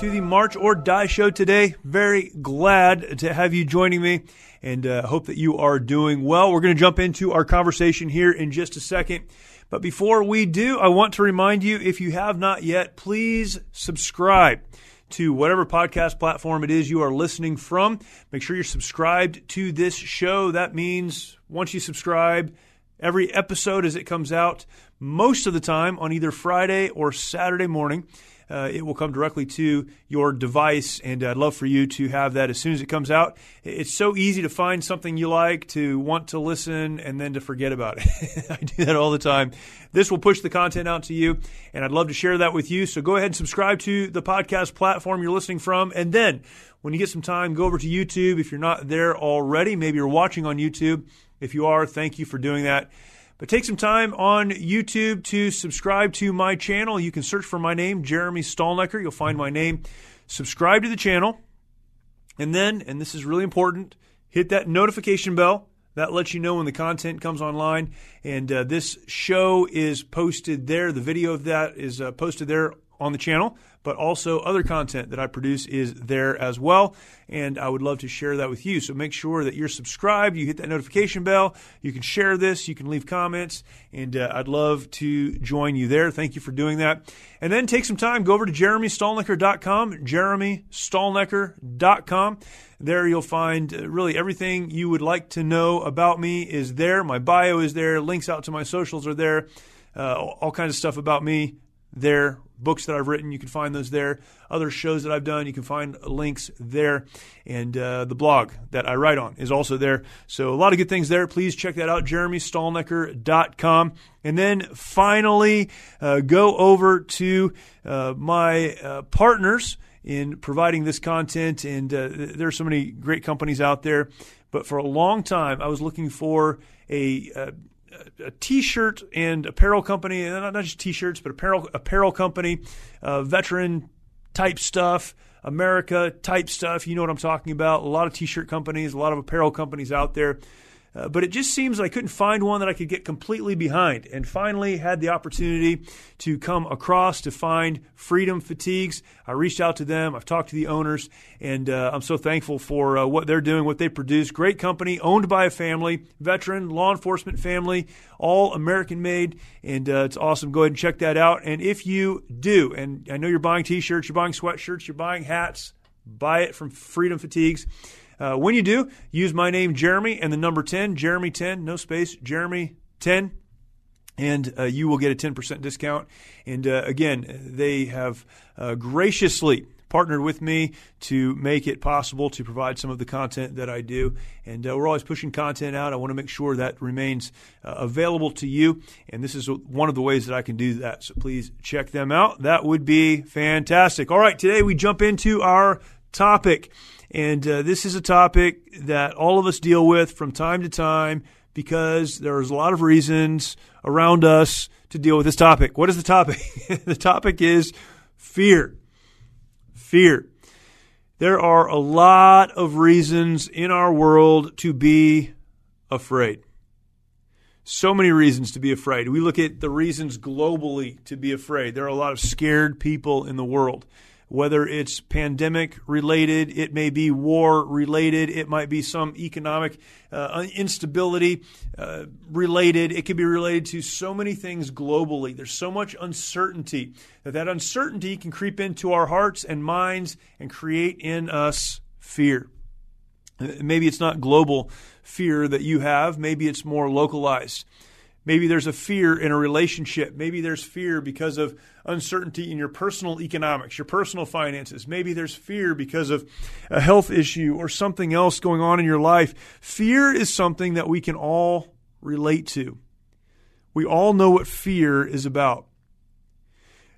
To the March or Die show today. Very glad to have you joining me and uh, hope that you are doing well. We're going to jump into our conversation here in just a second. But before we do, I want to remind you if you have not yet, please subscribe to whatever podcast platform it is you are listening from. Make sure you're subscribed to this show. That means once you subscribe, every episode as it comes out, most of the time on either Friday or Saturday morning, uh, it will come directly to your device. And I'd love for you to have that as soon as it comes out. It's so easy to find something you like, to want to listen, and then to forget about it. I do that all the time. This will push the content out to you, and I'd love to share that with you. So go ahead and subscribe to the podcast platform you're listening from. And then when you get some time, go over to YouTube. If you're not there already, maybe you're watching on YouTube. If you are, thank you for doing that. But take some time on YouTube to subscribe to my channel. You can search for my name, Jeremy Stalnecker. You'll find my name. Subscribe to the channel. And then, and this is really important, hit that notification bell. That lets you know when the content comes online. And uh, this show is posted there. The video of that is uh, posted there on the channel but also other content that I produce is there as well. And I would love to share that with you. So make sure that you're subscribed, you hit that notification bell, you can share this, you can leave comments, and uh, I'd love to join you there. Thank you for doing that. And then take some time, go over to jeremystalnecker.com, jeremystalnecker.com. There you'll find uh, really everything you would like to know about me is there. My bio is there, links out to my socials are there, uh, all kinds of stuff about me there books that I've written. You can find those there. Other shows that I've done, you can find links there. And uh, the blog that I write on is also there. So a lot of good things there. Please check that out, jeremystalnecker.com. And then finally, uh, go over to uh, my uh, partners in providing this content. And uh, there are so many great companies out there. But for a long time, I was looking for a uh, a t-shirt and apparel company, and not just t-shirts, but apparel apparel company, uh, veteran type stuff, America type stuff. You know what I'm talking about. A lot of t-shirt companies, a lot of apparel companies out there uh, but it just seems I couldn't find one that I could get completely behind. And finally, had the opportunity to come across to find Freedom Fatigues. I reached out to them. I've talked to the owners, and uh, I'm so thankful for uh, what they're doing, what they produce. Great company, owned by a family, veteran, law enforcement family, all American made, and uh, it's awesome. Go ahead and check that out. And if you do, and I know you're buying T-shirts, you're buying sweatshirts, you're buying hats, buy it from Freedom Fatigues. Uh, when you do, use my name, Jeremy, and the number 10, Jeremy 10, no space, Jeremy 10 and uh, you will get a 10% discount. And uh, again, they have uh, graciously partnered with me to make it possible to provide some of the content that I do. And uh, we're always pushing content out. I want to make sure that remains uh, available to you. And this is one of the ways that I can do that. So please check them out. That would be fantastic. All right, today we jump into our topic. And uh, this is a topic that all of us deal with from time to time because there's a lot of reasons around us to deal with this topic. What is the topic? the topic is fear. Fear. There are a lot of reasons in our world to be afraid. So many reasons to be afraid. We look at the reasons globally to be afraid. There are a lot of scared people in the world whether it's pandemic related, it may be war related, it might be some economic uh, instability uh, related, it could be related to so many things globally. There's so much uncertainty that that uncertainty can creep into our hearts and minds and create in us fear. Maybe it's not global fear that you have, maybe it's more localized. Maybe there's a fear in a relationship. Maybe there's fear because of uncertainty in your personal economics, your personal finances. Maybe there's fear because of a health issue or something else going on in your life. Fear is something that we can all relate to. We all know what fear is about.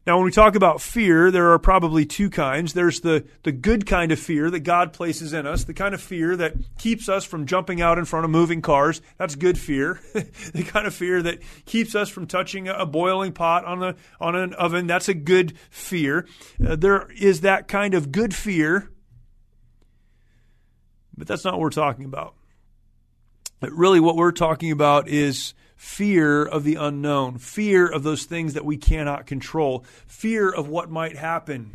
Now, when we talk about fear, there are probably two kinds. There's the, the good kind of fear that God places in us, the kind of fear that keeps us from jumping out in front of moving cars. That's good fear. the kind of fear that keeps us from touching a boiling pot on, the, on an oven. That's a good fear. Uh, there is that kind of good fear, but that's not what we're talking about. But really, what we're talking about is fear of the unknown, fear of those things that we cannot control, fear of what might happen.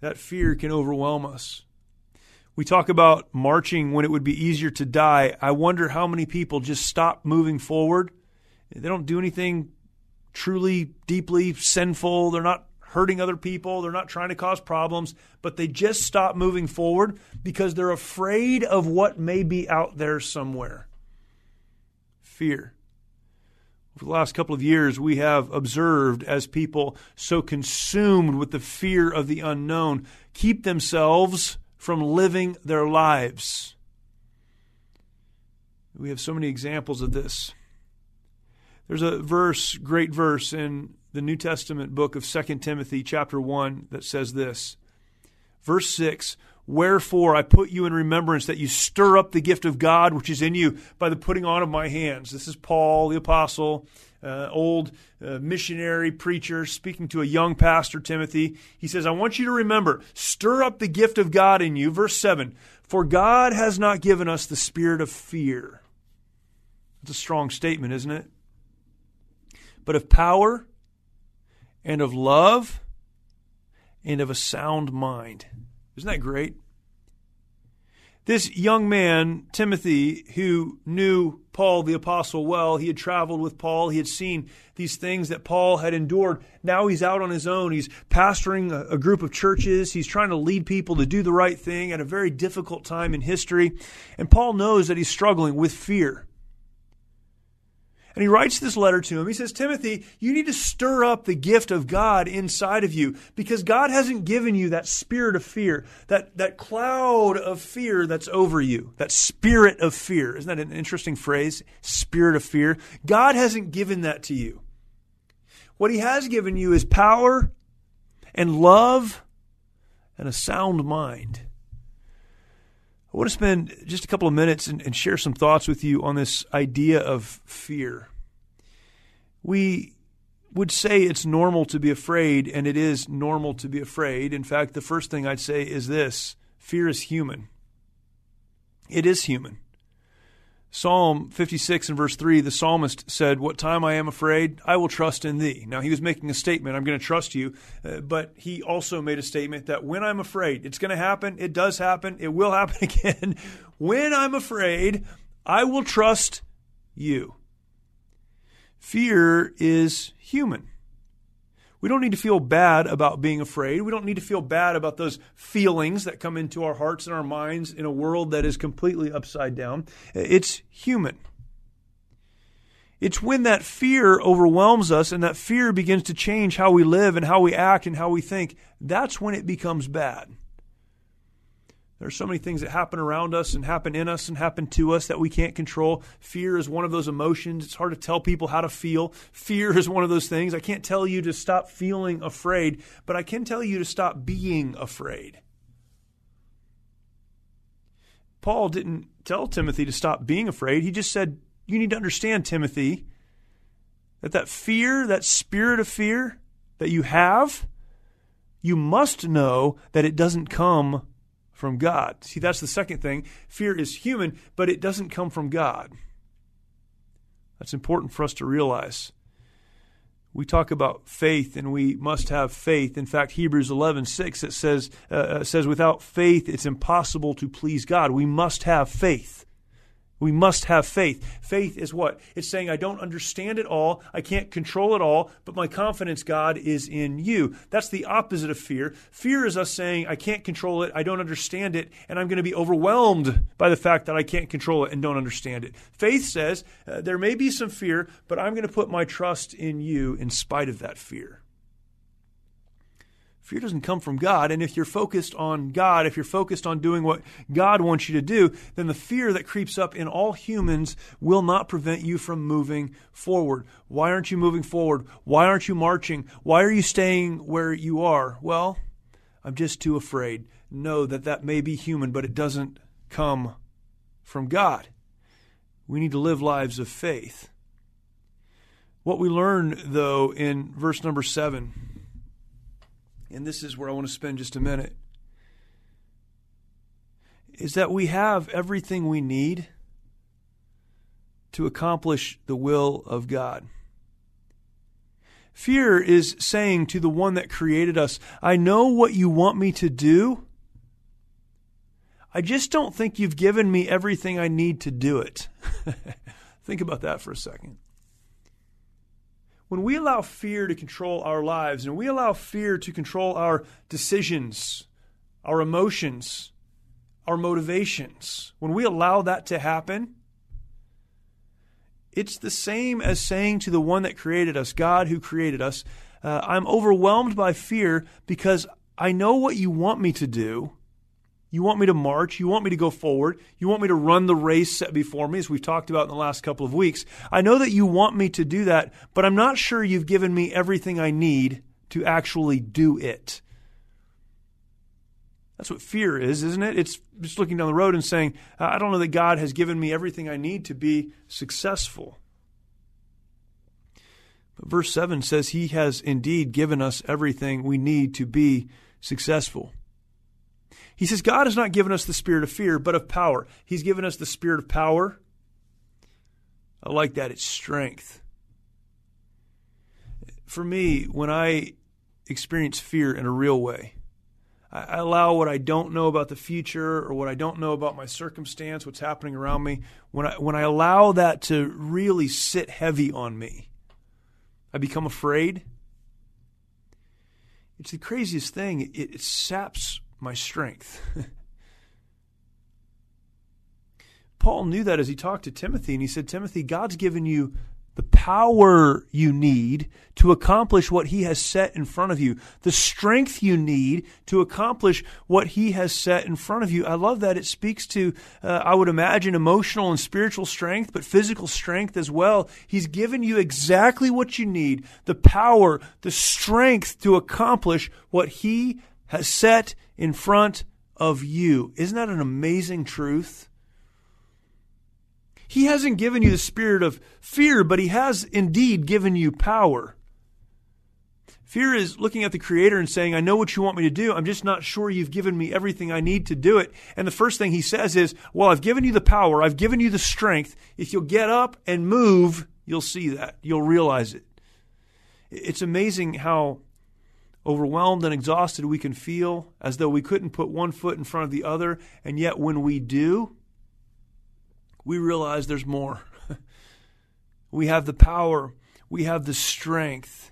That fear can overwhelm us. We talk about marching when it would be easier to die. I wonder how many people just stop moving forward. They don't do anything truly, deeply sinful. They're not hurting other people. They're not trying to cause problems, but they just stop moving forward because they're afraid of what may be out there somewhere fear. For the last couple of years, we have observed as people so consumed with the fear of the unknown keep themselves from living their lives. We have so many examples of this. There's a verse, great verse in the New Testament book of 2 Timothy, chapter 1, that says this. Verse 6 Wherefore I put you in remembrance that you stir up the gift of God which is in you by the putting on of my hands. This is Paul, the apostle, uh, old uh, missionary preacher, speaking to a young pastor, Timothy. He says, I want you to remember, stir up the gift of God in you. Verse 7 For God has not given us the spirit of fear. It's a strong statement, isn't it? But of power and of love and of a sound mind. Isn't that great? This young man, Timothy, who knew Paul the Apostle well, he had traveled with Paul, he had seen these things that Paul had endured. Now he's out on his own. He's pastoring a, group of churches. He's trying to lead people to do the right thing at a very difficult time in history. And Paul knows that he's struggling with fear. And he writes this letter to him. He says, Timothy, you need to stir up the gift of God inside of you because God hasn't given you that spirit of fear, that, that cloud of fear that's over you, that spirit of fear. Isn't that an interesting phrase? Spirit of fear. God hasn't given that to you. What he has given you is power and love and a sound mind. I want to spend just a couple of minutes and, and, share some thoughts with you on this idea of fear. We would say it's normal to be afraid, and it is normal to be afraid. In fact, the first thing I'd say is this fear is human. It is human. Psalm 56 and verse 3, the psalmist said, What time I am afraid, I will trust in thee. Now, he was making a statement, I'm going to trust you, uh, but he also made a statement that when I'm afraid, it's going to happen, it does happen, it will happen again. when I'm afraid, I will trust you. Fear is human. We don't need to feel bad about being afraid. We don't need to feel bad about those feelings that come into our hearts and our minds in a world that is completely upside down. It's human. It's when that fear overwhelms us and that fear begins to change how we live and how we act and how we think. That's when it becomes bad. There are so many things that happen around us and happen in us and happen to us that we can't control. Fear is one of those emotions. It's hard to tell people how to feel. Fear is one of those things. I can't tell you to stop feeling afraid, but I can tell you to stop being afraid. Paul didn't tell Timothy to stop being afraid. He just said, You need to understand, Timothy, that that fear, that spirit of fear that you have, you must know that it doesn't come from God. See, that's the second thing. Fear is human, but it doesn't come from God. That's important for us to realize. we talk about faith and we must have faith. In fact, Hebrews 11, 6, it says, uh, uh, says, without faith, it's impossible to please God. We must have faith. We must have faith. Faith is what? It's saying, I don't understand it all. I can't control it all, but my confidence, God, is in you. That's the opposite of fear. Fear is us saying, I can't control it. I don't understand it. And I'm going to be overwhelmed by the fact that I can't control it and don't understand it. Faith says, uh, there may be some fear, but I'm going to put my trust in you in spite of that fear. Fear doesn't come from God. And if you're focused on God, if you're focused on doing what God wants you to do, then the fear that creeps up in all humans will not prevent you from moving forward. Why aren't you moving forward? Why aren't you marching? Why are you staying where you are? Well, I'm just too afraid. Know that that may be human, but it doesn't come from God. We need to live lives of faith. What we learn, though, in verse number seven, and this is where I want to spend just a minute, is that we have everything we need to accomplish the will of God. Fear is saying to the one that created us, I know what you want me to do. I just don't think you've given me everything I need to do it. think about that for a second when we allow fear to control our lives and we allow fear to control our decisions, our emotions, our motivations, when we allow that to happen, it's the same as saying to the one that created us, God who created us, uh, I'm overwhelmed by fear because I know what you want me to do, you want me to march. You want me to go forward. You want me to run the race set before me, as we've talked about in the last couple of weeks. I know that you want me to do that, but I'm not sure you've given me everything I need to actually do it. That's what fear is, isn't it? It's just looking down the road and saying, I don't know that God has given me everything I need to be successful. But verse 7 says, He has indeed given us everything we need to be successful. He says, God has not given us the spirit of fear, but of power. He's given us the spirit of power. I like that. It's strength. For me, when I experience fear in a real way, I allow what I don't know about the future or what I don't know about my circumstance, what's happening around me, when I, when I allow that to really sit heavy on me, I become afraid. It's the craziest thing. It, it saps my strength. Paul knew that as he talked to Timothy, and he said, Timothy, God's given you the power you need to accomplish what He has set in front of you, the strength you need to accomplish what He has set in front of you. I love that. It speaks to, uh, I would imagine, emotional and spiritual strength, but physical strength as well. He's given you exactly what you need the power, the strength to accomplish what He has set in front of you. Isn't that an amazing truth? He hasn't given you the spirit of fear, but He has indeed given you power. Fear is looking at the Creator and saying, I know what you want me to do. I'm just not sure you've given me everything I need to do it. And the first thing He says is, Well, I've given you the power, I've given you the strength. If you'll get up and move, you'll see that. You'll realize it. It's amazing how overwhelmed and exhausted we can feel, as though we couldn't put one foot in front of the other. And yet, when we do, we realize there's more. we have the power, we have the strength.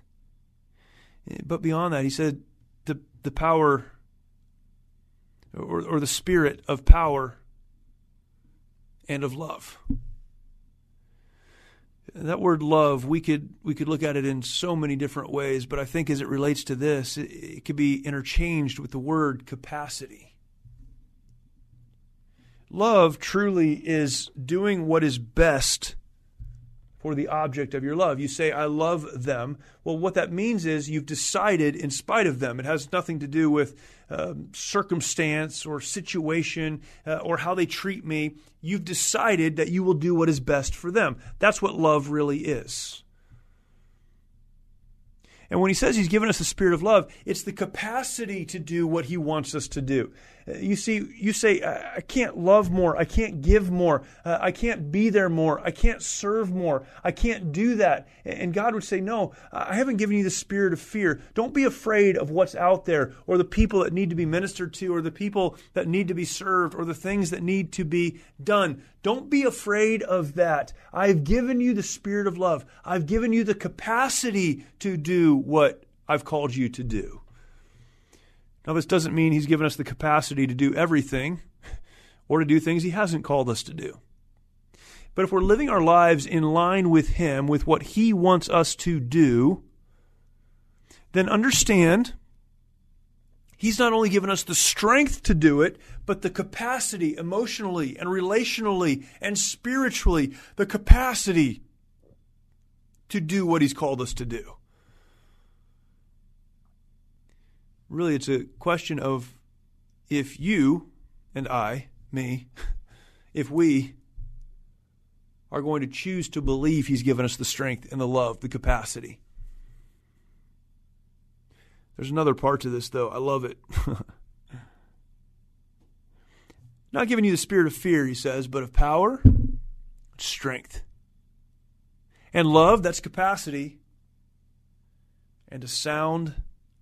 But beyond that, he said the, the power or, or the spirit of power and of love that word love we could we could look at it in so many different ways but i think as it relates to this it, it could be interchanged with the word capacity. Love truly is doing what is best for the object of your love. You say, I love them. Well, what that means is you've decided in spite of them. It has nothing to do with um, circumstance or situation uh, or how they treat me. You've decided that you will do what is best for them. That's what love really is. And when he says he's given us the spirit of love, it's the capacity to do what he wants us to do. You see, you say, I can't love more. I can't give more. Uh, I can't be there more. I can't serve more. I can't do that. And God would say, No, I haven't given you the spirit of fear. Don't be afraid of what's out there or the people that need to be ministered to or the people that need to be served or the things that need to be done. Don't be afraid of that. I've given you the spirit of love. I've given you the capacity to do what I've called you to do. Now, this doesn't mean He's given us the capacity to do everything or to do things He hasn't called us to do. But if we're living our lives in line with Him, with what He wants us to do, then understand He's not only given us the strength to do it, but the capacity emotionally and relationally and spiritually, the capacity to do what He's called us to do. Really it's a question of if you and I, me, if we are going to choose to believe He's given us the strength and the love, the capacity. There's another part to this, though. I love it. Not giving you the spirit of fear, he says, but of power, strength. And love, that's capacity, and a sound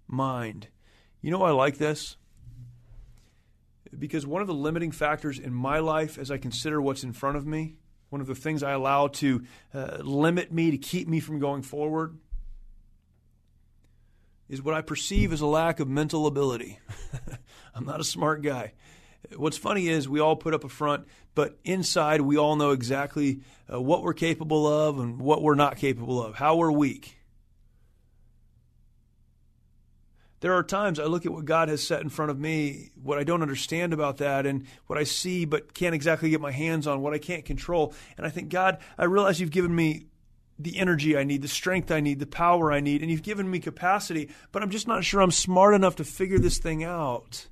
mind. You know I like this? Because one of the limiting factors in my life as I consider what's in front of me, one of the things I allow to uh, limit me, to keep me from going forward, is what I perceive as a lack of mental ability. I'm not a smart guy. What's funny is we all put up a front, but inside we all know exactly uh, what we're capable of and what we're not capable of, how we're weak. There are times I look at what God has set in front of me, what I don't understand about that, and what I see but can't exactly get my hands on, what I can't control. And I think, God, I realize you've given me the energy I need, the strength I need, the power I need, and you've given me capacity, but I'm just not sure I'm smart enough to figure this thing out.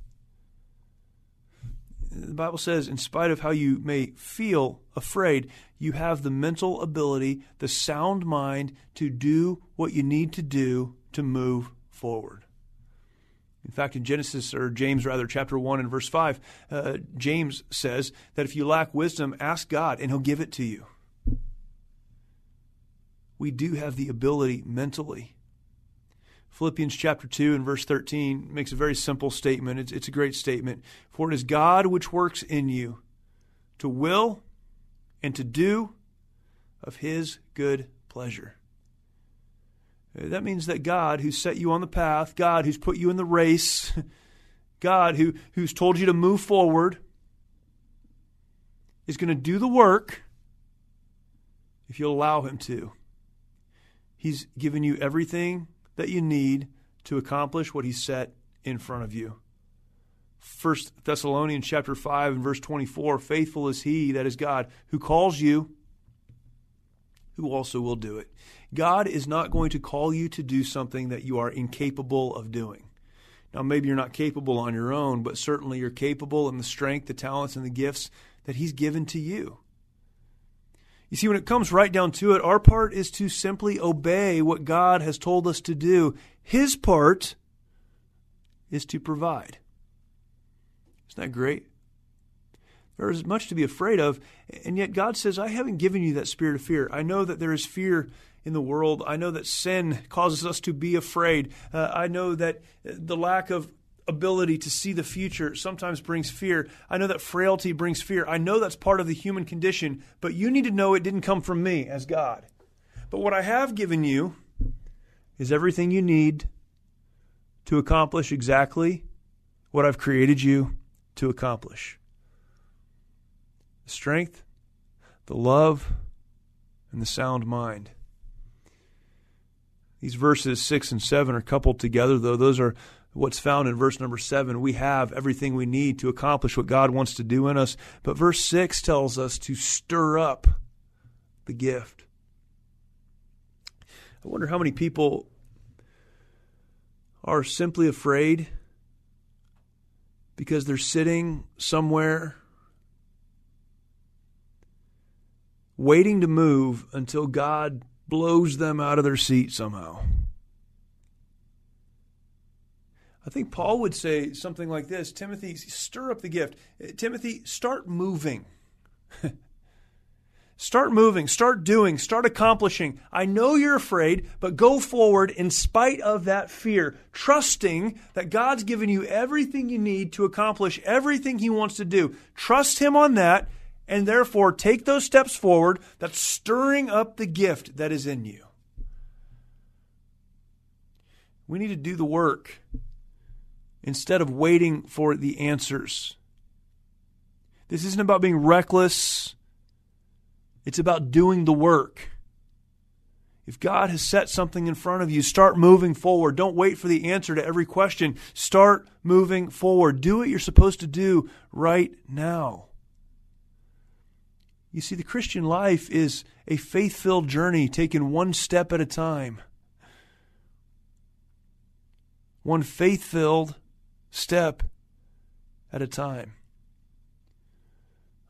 The Bible says, in spite of how you may feel afraid, you have the mental ability, the sound mind to do what you need to do to move forward. In fact, in Genesis, or James rather, chapter 1 and verse 5, uh, James says that if you lack wisdom, ask God and he'll give it to you. We do have the ability mentally. Philippians chapter 2 and verse 13 makes a very simple statement. It's, it's a great statement. For it is God which works in you to will and to do of his good pleasure. That means that God, who set you on the path, God, who's put you in the race, God, who, who's told you to move forward, is going to do the work if you'll allow Him to. He's given you everything that you need to accomplish what He set in front of you. 1 Thessalonians chapter 5 and verse 24 Faithful is He, that is God, who calls you, who also will do it. God is not going to call you to do something that you are incapable of doing. Now, maybe you're not capable on your own, but certainly you're capable in the strength, the talents, and the gifts that He's given to you. You see, when it comes right down to it, our part is to simply obey what God has told us to do. His part is to provide. Isn't that great? There is much to be afraid of, and yet God says, I haven't given you that spirit of fear. I know that there is fear in the world. I know that sin causes us to be afraid. Uh, I know that the lack of ability to see the future sometimes brings fear. I know that frailty brings fear. I know that's part of the human condition, but you need to know it didn't come from me as God. But what I have given you is everything you need to accomplish exactly what I've created you to accomplish the strength, the love, and the sound mind. These verses 6 and 7 are coupled together, though. Those are what's found in verse number 7. We have everything we need to accomplish what God wants to do in us. But verse 6 tells us to stir up the gift. I wonder how many people are simply afraid because they're sitting somewhere waiting to move until God blows them out of their seat somehow. I think Paul would say something like this Timothy, stir up the gift. Uh, Timothy, start moving. Start moving, start doing, start accomplishing. I know you're afraid, but go forward in spite of that fear, trusting that God's given you everything you need to accomplish everything He wants to do. Trust Him on that, and therefore take those steps forward that's stirring up the gift that is in you. We need to do the work instead of waiting for the answers. This isn't about being reckless it's about doing the work. If God has set something in front of you, start moving forward. Don't wait for the answer to every question. Start moving forward. Do what you're supposed to do right now. You see, the Christian life is a faith filled journey taken one step at a time. One faith filled step at a time.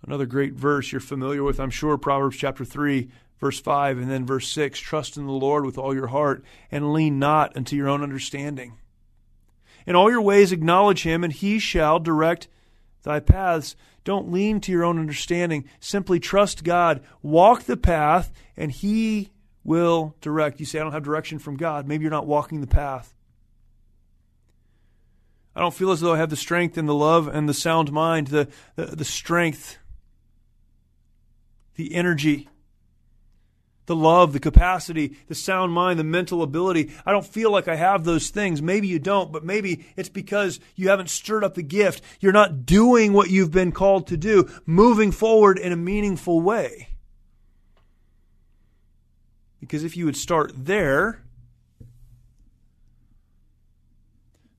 Another great verse you're familiar with, I'm sure, Proverbs chapter 3, verse 5, and then verse 6 Trust in the Lord with all your heart and lean not unto your own understanding. In all your ways acknowledge him, and he shall direct thy paths. Don't lean to your own understanding. Simply trust God. Walk the path, and he will direct. You say, I don't have direction from God. Maybe you're not walking the path. I don't feel as though I have the strength and the love and the sound mind, the, the, the strength the energy, the love, the capacity, the sound mind, the mental ability. I don't feel like I have those things. Maybe you don't, but maybe it's because you haven't stirred up the gift. You're not doing what you've been called to do, moving forward in a meaningful way. Because if you would start there,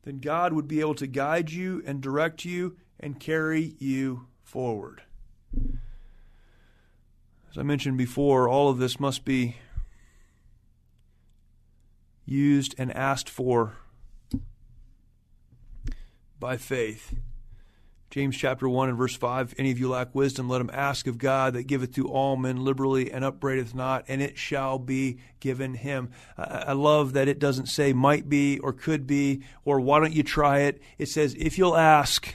then God would be able to guide you and direct you and carry you forward. As I mentioned before, all of this must be used and asked for by faith. James chapter 1 and verse 5 Any of you lack wisdom, let him ask of God that giveth to all men liberally and upbraideth not, and it shall be given him. I love that it doesn't say might be or could be or why don't you try it. It says if you'll ask,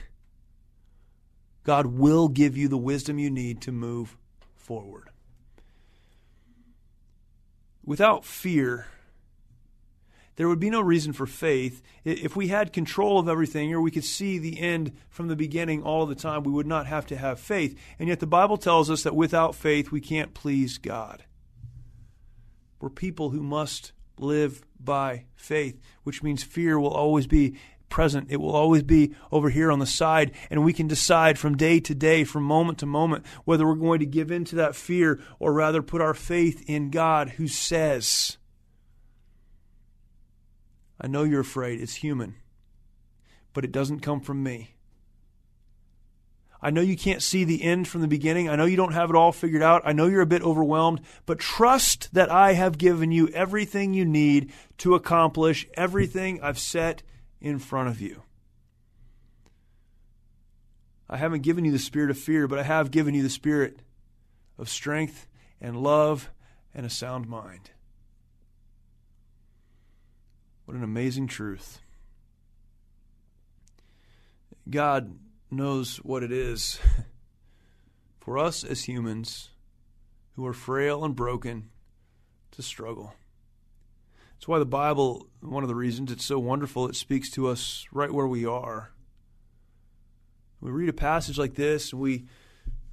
God will give you the wisdom you need to move forward. Without fear, there would be no reason for faith. If we had control of everything or we could see the end from the beginning all the time, we would not have to have faith. And yet the Bible tells us that without faith, we can't please God. We're people who must live by faith, which means fear will always be present. It will always be over here on the side, and we can decide from day to day, from moment to moment, whether we're going to give in to that fear or rather put our faith in God who says, I know you're afraid. It's human, but it doesn't come from me. I know you can't see the end from the beginning. I know you don't have it all figured out. I know you're a bit overwhelmed, but trust that I have given you everything you need to accomplish everything I've set in front of you. I haven't given you the spirit of fear, but I have given you the spirit of strength and love and a sound mind. What an amazing truth. God knows what it is for us as humans who are frail and broken to struggle. That's why the Bible, one of the reasons it's so wonderful, it speaks to us right where we are. We read a passage like this, and we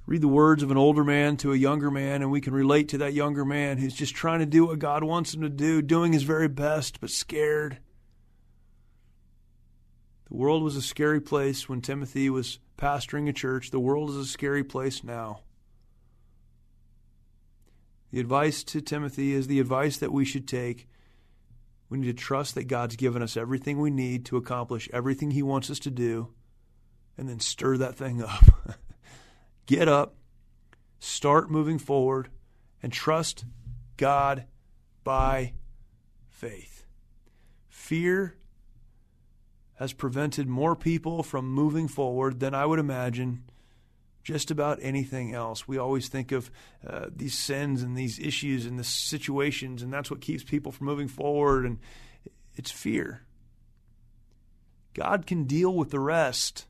read the words of an older man to a younger man, and we can relate to that younger man who's just trying to do what God wants him to do, doing his very best, but scared. The world was a scary place when Timothy was pastoring a church. The world is a scary place now. The advice to Timothy is the advice that we should take we need to trust that God's given us everything we need to accomplish everything He wants us to do, and then stir that thing up. Get up, start moving forward, and trust God by faith. Fear has prevented more people from moving forward than I would imagine just about anything else. We always think of uh, these sins and these issues and the situations, and that's what keeps people from moving forward, and it's fear. God can deal with the rest.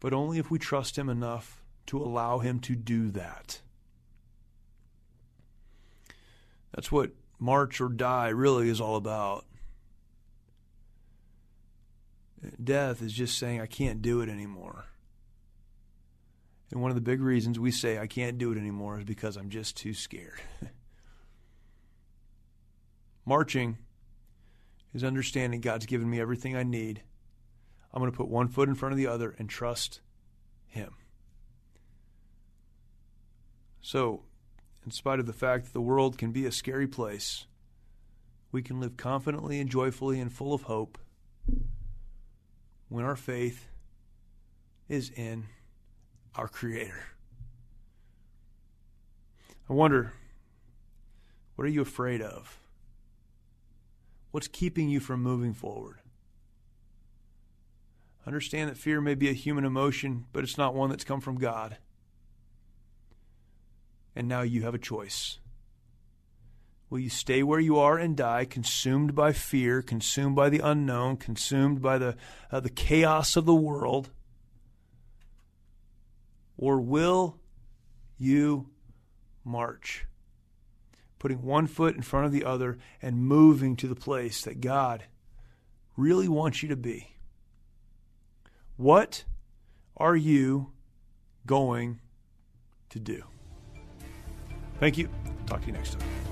But only if we trust Him enough to allow Him to do that. That's what march or die really is all about. Death is just saying, I can't do it anymore. And one of the big reasons we say, I can't do it anymore, is because I'm just too scared. Marching is understanding God's given me everything I need. I'm going to put one foot in front of the other and trust Him. So, in spite of the fact that the world can be a scary place, we can live confidently and joyfully and full of hope when our faith is in our Creator. I wonder, what are you afraid of? What's keeping you from moving forward? Understand that fear may be a human emotion, but it's not one that's come from God. And now you have a choice. Will you stay where you are and die, consumed by fear, consumed by the unknown, consumed by the, uh, the chaos of the world? Or will you march, putting one foot in front of the other and moving to the place that God really wants you to be? What are you going to do? Thank you. Talk to you next time.